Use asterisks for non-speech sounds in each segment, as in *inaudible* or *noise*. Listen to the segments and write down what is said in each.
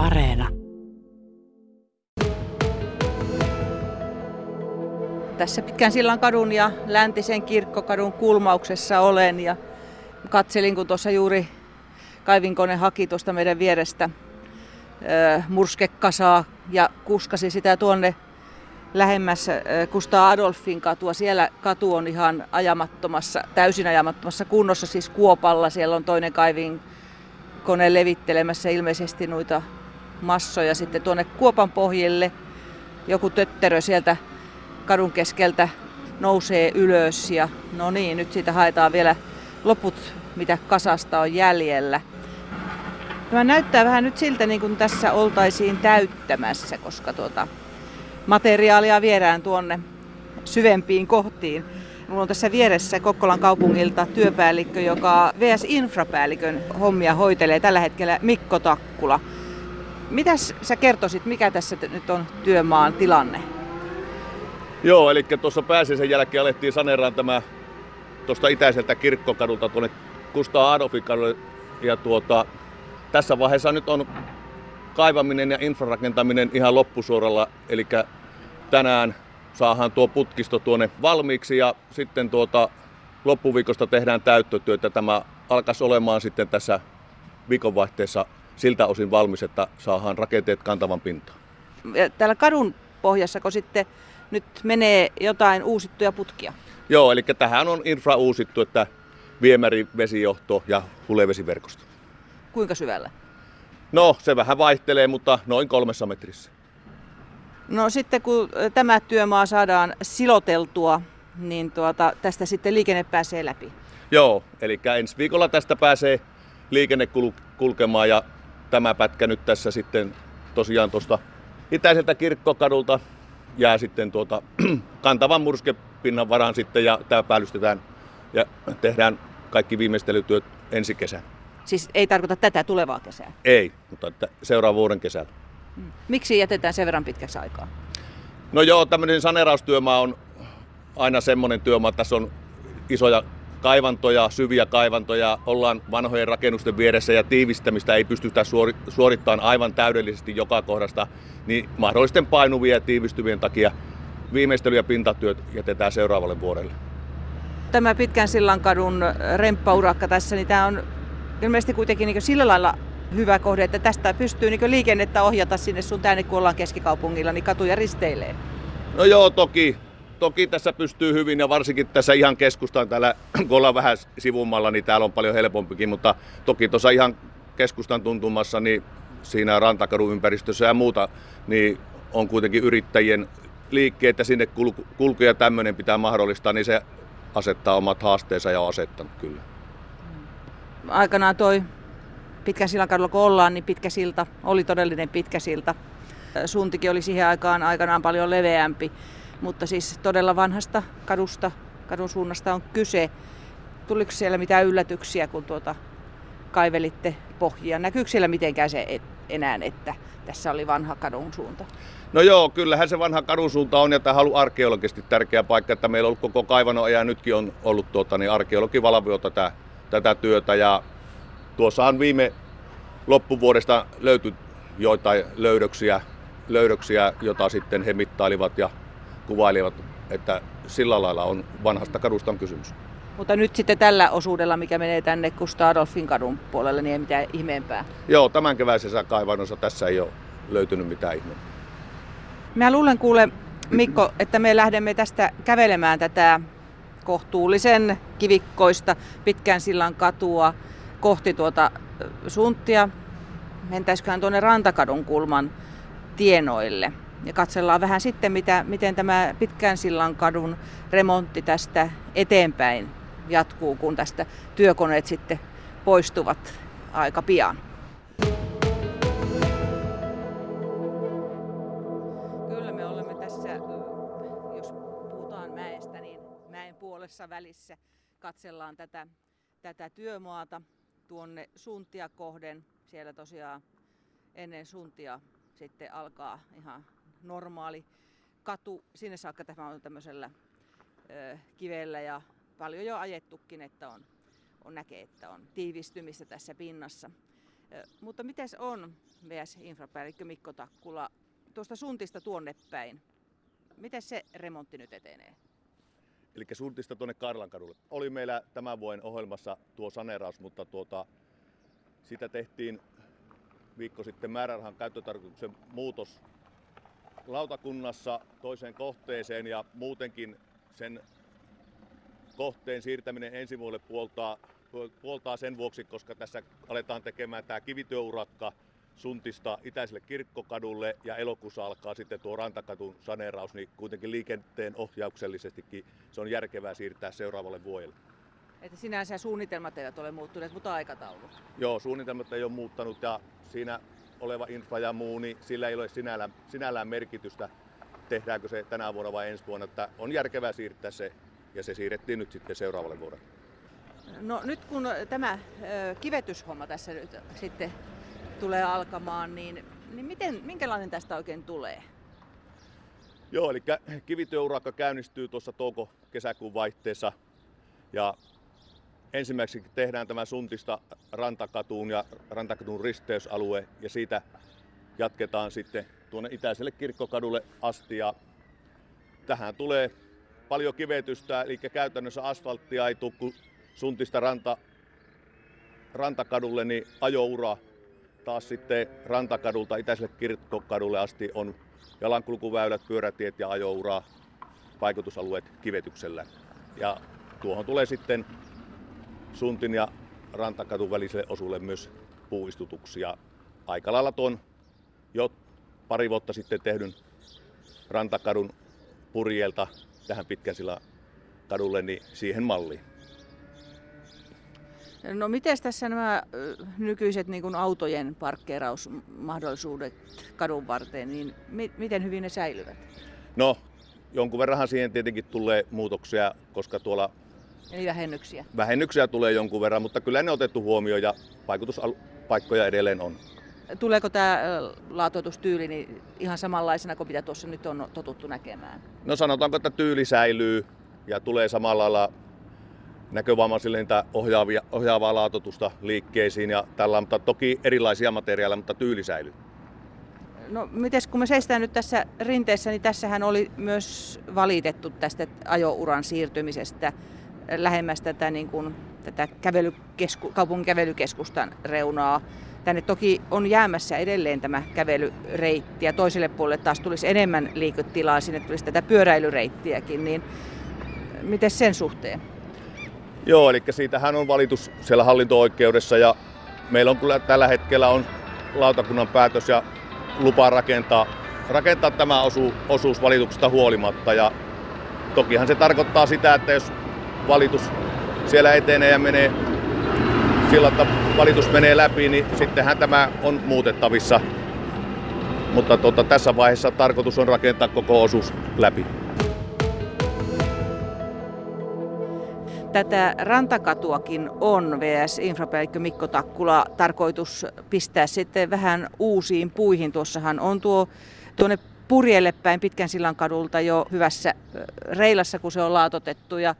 Areena. Tässä pitkän sillan kadun ja läntisen kirkkokadun kulmauksessa olen ja katselin, kun tuossa juuri kaivinkone haki tuosta meidän vierestä murskekasaa ja kuskasi sitä tuonne lähemmäs Kustaa Adolfin katua. Siellä katu on ihan ajamattomassa, täysin ajamattomassa kunnossa, siis kuopalla. Siellä on toinen kaivin kone levittelemässä ilmeisesti noita massoja sitten tuonne kuopan pohjille. Joku tötterö sieltä kadun keskeltä nousee ylös ja no niin, nyt siitä haetaan vielä loput, mitä kasasta on jäljellä. Tämä näyttää vähän nyt siltä, niin kuin tässä oltaisiin täyttämässä, koska tuota, materiaalia viedään tuonne syvempiin kohtiin. Mulla on tässä vieressä Kokkolan kaupungilta työpäällikkö, joka VS Infrapäällikön hommia hoitelee tällä hetkellä Mikko Takkula. Mitäs sä kertoisit, mikä tässä nyt on työmaan tilanne? Joo, eli tuossa pääsiäisen jälkeen alettiin saneeraan tämä tuosta itäiseltä kirkkokadulta tuonne Kustaa Adolfin kadulle. Ja tuota, tässä vaiheessa nyt on kaivaminen ja infrarakentaminen ihan loppusuoralla. Eli tänään saadaan tuo putkisto tuonne valmiiksi ja sitten tuota loppuviikosta tehdään täyttötyötä. Tämä alkaisi olemaan sitten tässä viikonvaihteessa siltä osin valmis, että saadaan rakenteet kantavan pintaan. Täällä kadun pohjassako sitten nyt menee jotain uusittuja putkia? Joo, eli tähän on infra uusittu, että viemäri, vesijohto ja hulevesiverkosto. Kuinka syvällä? No, se vähän vaihtelee, mutta noin kolmessa metrissä. No sitten kun tämä työmaa saadaan siloteltua, niin tuota, tästä sitten liikenne pääsee läpi. Joo, eli ensi viikolla tästä pääsee liikenne kulkemaan ja tämä pätkä nyt tässä sitten tosiaan tuosta itäiseltä kirkkokadulta jää sitten tuota *clears throat* kantavan murskepinnan varaan sitten ja tämä päällystetään ja tehdään kaikki viimeistelytyöt ensi kesän. Siis ei tarkoita tätä tulevaa kesää? Ei, mutta seuraavan vuoden kesällä. Miksi jätetään sen verran pitkäksi aikaa? No joo, tämmöinen saneeraustyömaa on aina semmoinen työmaa, että tässä on isoja kaivantoja, syviä kaivantoja, ollaan vanhojen rakennusten vieressä ja tiivistämistä ei pystytä suorittamaan aivan täydellisesti joka kohdasta, niin mahdollisten painuvien ja tiivistyvien takia viimeistely- ja pintatyöt jätetään seuraavalle vuodelle. Tämä Pitkän sillan kadun remppaurakka tässä, niin tämä on ilmeisesti kuitenkin niin sillä lailla hyvä kohde, että tästä pystyy niin liikennettä ohjata sinne sun tänne, kun ollaan keskikaupungilla, niin katuja risteilee. No joo, toki. Toki tässä pystyy hyvin ja varsinkin tässä ihan keskustaan täällä, *clears throat* kun ollaan vähän sivummalla, niin täällä on paljon helpompikin, mutta toki tuossa ihan keskustan tuntumassa, niin siinä rantakadun ympäristössä ja muuta, niin on kuitenkin yrittäjien liikkeet sinne kulku, ja tämmöinen pitää mahdollistaa, niin se asettaa omat haasteensa ja on asettanut kyllä. Aikanaan toi Pitkän sillan kadulla kun ollaan, niin pitkä silta oli todellinen pitkä silta. Suuntikin oli siihen aikaan aikanaan paljon leveämpi, mutta siis todella vanhasta kadusta, kadun suunnasta on kyse. Tuliko siellä mitään yllätyksiä, kun tuota kaivelitte pohjia? Näkyykö siellä mitenkään se et, enää, että tässä oli vanha kadun suunta? No joo, kyllähän se vanha kadun suunta on ja tämä on ollut arkeologisesti tärkeä paikka, että meillä on ollut koko kaivanon ajan nytkin on ollut tuota, niin arkeologi valvoo tätä, tätä työtä ja tuossahan viime loppuvuodesta löytyi joitain löydöksiä, löydöksiä, jota sitten he mittailivat ja kuvailivat, että sillä lailla on vanhasta kadusta on kysymys. Mutta nyt sitten tällä osuudella, mikä menee tänne Kustaa Adolfin kadun puolelle, niin ei mitään ihmeempää. Joo, tämän keväisessä kaivannossa tässä ei ole löytynyt mitään ihmeempää. Mä luulen kuule, Mikko, että me lähdemme tästä kävelemään tätä kohtuullisen kivikkoista pitkän sillan katua kohti tuota sunttia. Mentäisiköhän tuonne Rantakadun kulman tienoille. Ja katsellaan vähän sitten, mitä, miten tämä pitkän sillan kadun remontti tästä eteenpäin jatkuu, kun tästä työkoneet sitten poistuvat aika pian. Kyllä me olemme tässä, jos puhutaan mäestä, niin mäen puolessa välissä katsellaan tätä, tätä työmaata tuonne suntia kohden. Siellä tosiaan ennen suntia sitten alkaa ihan normaali katu. Sinne saakka tämä on tämmöisellä ö, kivellä ja paljon jo ajettukin, että on, on näkee, että on tiivistymistä tässä pinnassa. Mutta miten on VS-infrapäällikkö Mikko Takkula tuosta suntista tuonne päin? Miten se remontti nyt etenee? Eli suntista tuonne Karlankadulle. Oli meillä tämän vuoden ohjelmassa tuo saneeraus, mutta tuota, sitä tehtiin viikko sitten määrärahan käyttötarkoituksen muutos lautakunnassa toiseen kohteeseen ja muutenkin sen kohteen siirtäminen ensi vuodelle puoltaa, puoltaa sen vuoksi, koska tässä aletaan tekemään tämä kivityöurakka Suntista itäiselle kirkkokadulle ja elokuussa alkaa sitten tuo Rantakatun saneeraus, niin kuitenkin liikenteen ohjauksellisestikin se on järkevää siirtää seuraavalle vuodelle. Että sinänsä suunnitelmat eivät ole muuttuneet, mutta aikataulu. Joo, suunnitelmat ei ole muuttanut ja siinä oleva infra ja muu, niin sillä ei ole sinällään, sinällään merkitystä, tehdäänkö se tänä vuonna vai ensi vuonna. Että on järkevää siirtää se ja se siirrettiin nyt sitten seuraavalle vuodelle. No nyt kun tämä kivetyshomma tässä nyt sitten tulee alkamaan, niin, niin miten, minkälainen tästä oikein tulee? Joo, eli kivityöurakka käynnistyy tuossa touko-kesäkuun vaihteessa ja ensimmäiseksi tehdään tämä Suntista Rantakatuun ja Rantakatuun risteysalue ja siitä jatketaan sitten tuonne itäiselle kirkkokadulle asti ja tähän tulee paljon kivetystä, eli käytännössä asfalttia ei tule Suntista ranta, Rantakadulle, niin ajoura taas sitten Rantakadulta itäiselle kirkkokadulle asti on jalankulkuväylät, pyörätiet ja ajoura vaikutusalueet kivetyksellä. Ja tuohon tulee sitten Suntin ja Rantakadun väliselle osulle myös puuistutuksia. Aika lailla tuon jo pari vuotta sitten tehdyn Rantakadun purjelta tähän pitkän sillä kadulle, niin siihen malliin. No miten tässä nämä nykyiset niin kuin autojen parkkeerausmahdollisuudet kadun varteen, niin mi- miten hyvin ne säilyvät? No jonkun verran siihen tietenkin tulee muutoksia, koska tuolla Eli vähennyksiä? Vähennyksiä tulee jonkun verran, mutta kyllä ne on otettu huomioon ja vaikutuspaikkoja edelleen on. Tuleeko tämä laatoitustyyli niin ihan samanlaisena kuin mitä tuossa nyt on totuttu näkemään? No sanotaanko, että tyyli säilyy ja tulee samalla lailla näkövammaisille ohjaavia, ohjaavaa laatotusta liikkeisiin ja tällä, mutta toki erilaisia materiaaleja, mutta tyyli säilyy. No mites kun me seistään nyt tässä rinteessä, niin tässähän oli myös valitettu tästä ajouran siirtymisestä lähemmäs tätä, niin kuin, tätä kävelykesku, kaupungin kävelykeskustan reunaa. Tänne toki on jäämässä edelleen tämä kävelyreitti ja toiselle puolelle taas tulisi enemmän liiketilaa, sinne tulisi tätä pyöräilyreittiäkin, niin miten sen suhteen? Joo, eli siitähän on valitus siellä hallinto-oikeudessa ja meillä on kyllä tällä hetkellä on lautakunnan päätös ja lupa rakentaa, rakentaa tämä osu, osuus valituksesta huolimatta. Ja tokihan se tarkoittaa sitä, että jos valitus siellä etenee ja menee sillä, että valitus menee läpi, niin sittenhän tämä on muutettavissa. Mutta tuota, tässä vaiheessa tarkoitus on rakentaa koko osuus läpi. Tätä rantakatuakin on VS Infrapäällikkö Mikko Takkula tarkoitus pistää sitten vähän uusiin puihin. Tuossahan on tuo tuonne purjelle päin Pitkän sillan kadulta jo hyvässä reilassa, kun se on laatotettu ja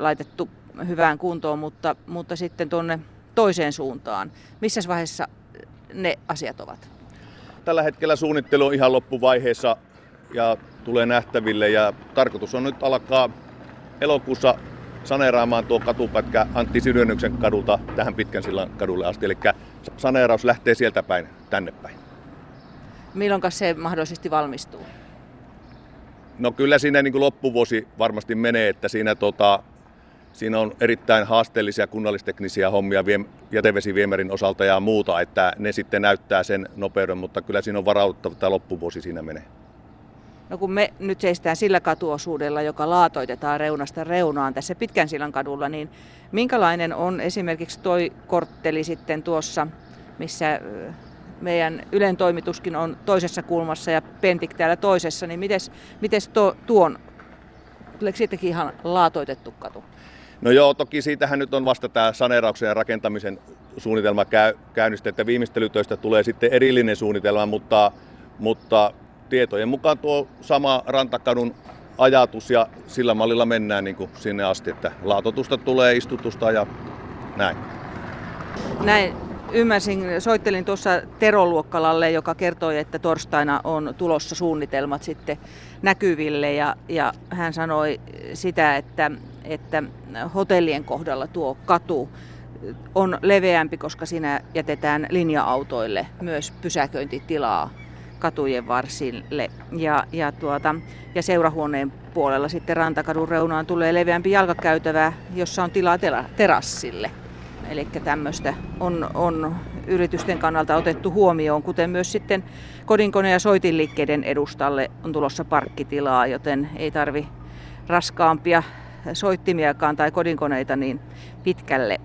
laitettu hyvään kuntoon, mutta, mutta sitten tuonne toiseen suuntaan. Missä vaiheessa ne asiat ovat? Tällä hetkellä suunnittelu on ihan loppuvaiheessa ja tulee nähtäville ja tarkoitus on nyt alkaa elokuussa saneeraamaan tuo katupätkä Antti Sydönnyksen kadulta tähän Pitkän sillan kadulle asti. Eli saneeraus lähtee sieltä päin tänne päin. Milloin se mahdollisesti valmistuu? No kyllä siinä niin kuin loppuvuosi varmasti menee, että siinä, tota, siinä on erittäin haasteellisia kunnallisteknisiä hommia jätevesiviemärin osalta ja muuta, että ne sitten näyttää sen nopeuden, mutta kyllä siinä on varauttava, että loppuvuosi siinä menee. No kun me nyt seistään sillä katuosuudella, joka laatoitetaan reunasta reunaan tässä Pitkän sillan kadulla, niin minkälainen on esimerkiksi toi kortteli sitten tuossa, missä meidän Ylen toimituskin on toisessa kulmassa ja Pentik täällä toisessa, niin miten to, tuon, tuleeko siitäkin ihan laatoitettu katu? No joo, toki siitähän nyt on vasta tämä saneerauksen ja rakentamisen suunnitelma käy, käynnistetty, että viimeistelytöistä tulee sitten erillinen suunnitelma, mutta, mutta tietojen mukaan tuo sama rantakadun ajatus ja sillä mallilla mennään niin kuin sinne asti, että laatotusta tulee istutusta ja näin. Näin ymmärsin, soittelin tuossa Tero Luokkalalle, joka kertoi, että torstaina on tulossa suunnitelmat sitten näkyville ja, ja hän sanoi sitä, että, että hotellien kohdalla tuo katu on leveämpi, koska siinä jätetään linja-autoille myös pysäköintitilaa katujen varsille. Ja, ja, tuota, ja seurahuoneen puolella sitten rantakadun reunaan tulee leveämpi jalkakäytävä, jossa on tilaa terassille. Eli tämmöistä on, on yritysten kannalta otettu huomioon, kuten myös sitten kodinkone- ja soitinliikkeiden edustalle on tulossa parkkitilaa, joten ei tarvi raskaampia soittimiakaan tai kodinkoneita niin pitkälle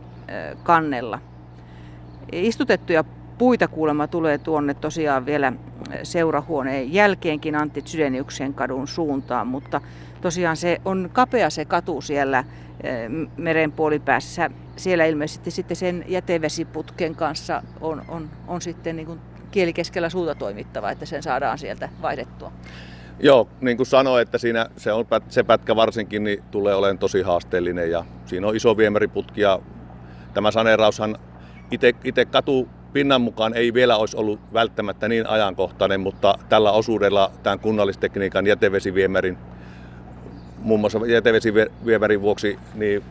kannella. Istutettuja puita kuulemma tulee tuonne tosiaan vielä seurahuoneen jälkeenkin Antti Sydeniuksen kadun suuntaan, mutta tosiaan se on kapea se katu siellä meren puolipäässä. Siellä ilmeisesti sitten sen jätevesiputken kanssa on, on, on sitten niin kuin kielikeskellä suuta toimittava, että sen saadaan sieltä vaihdettua. Joo, niin kuin sanoin, että siinä se, on, se pätkä varsinkin niin tulee olemaan tosi haasteellinen ja siinä on iso viemäriputki ja tämä saneeraushan itse katu pinnan mukaan ei vielä olisi ollut välttämättä niin ajankohtainen, mutta tällä osuudella tämän kunnallistekniikan jätevesiviemärin, muun muassa jätevesiviemärin vuoksi, niin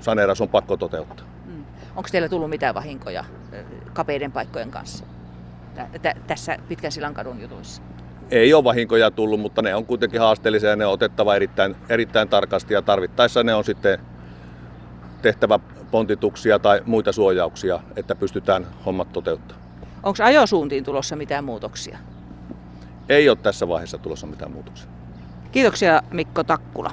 saneeraus on pakko toteuttaa. Mm. Onko teillä tullut mitään vahinkoja kapeiden paikkojen kanssa tässä Pitkän Silankadun jutuissa? Ei ole vahinkoja tullut, mutta ne on kuitenkin haasteellisia ja ne on otettava erittäin, erittäin tarkasti ja tarvittaessa ne on sitten tehtävä pontituksia tai muita suojauksia, että pystytään hommat toteuttamaan. Onko ajosuuntiin tulossa mitään muutoksia? Ei ole tässä vaiheessa tulossa mitään muutoksia. Kiitoksia Mikko Takkula.